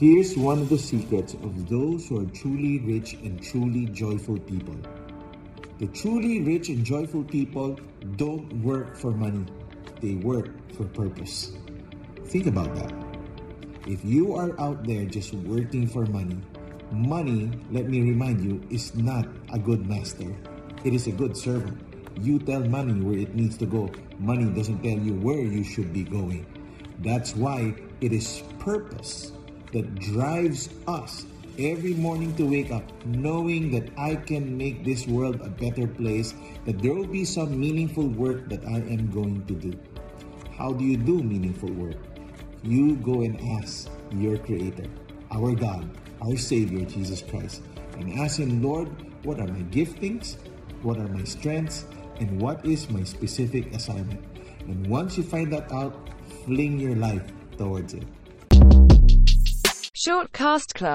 Here's one of the secrets of those who are truly rich and truly joyful people. The truly rich and joyful people don't work for money, they work for purpose. Think about that. If you are out there just working for money, money, let me remind you, is not a good master. It is a good servant. You tell money where it needs to go. Money doesn't tell you where you should be going. That's why it is purpose that drives us every morning to wake up knowing that I can make this world a better place, that there will be some meaningful work that I am going to do. How do you do meaningful work? You go and ask your Creator, our God, our Savior, Jesus Christ, and ask Him, Lord, what are my giftings? What are my strengths? And what is my specific assignment? And once you find that out, fling your life towards it. Shortcast Club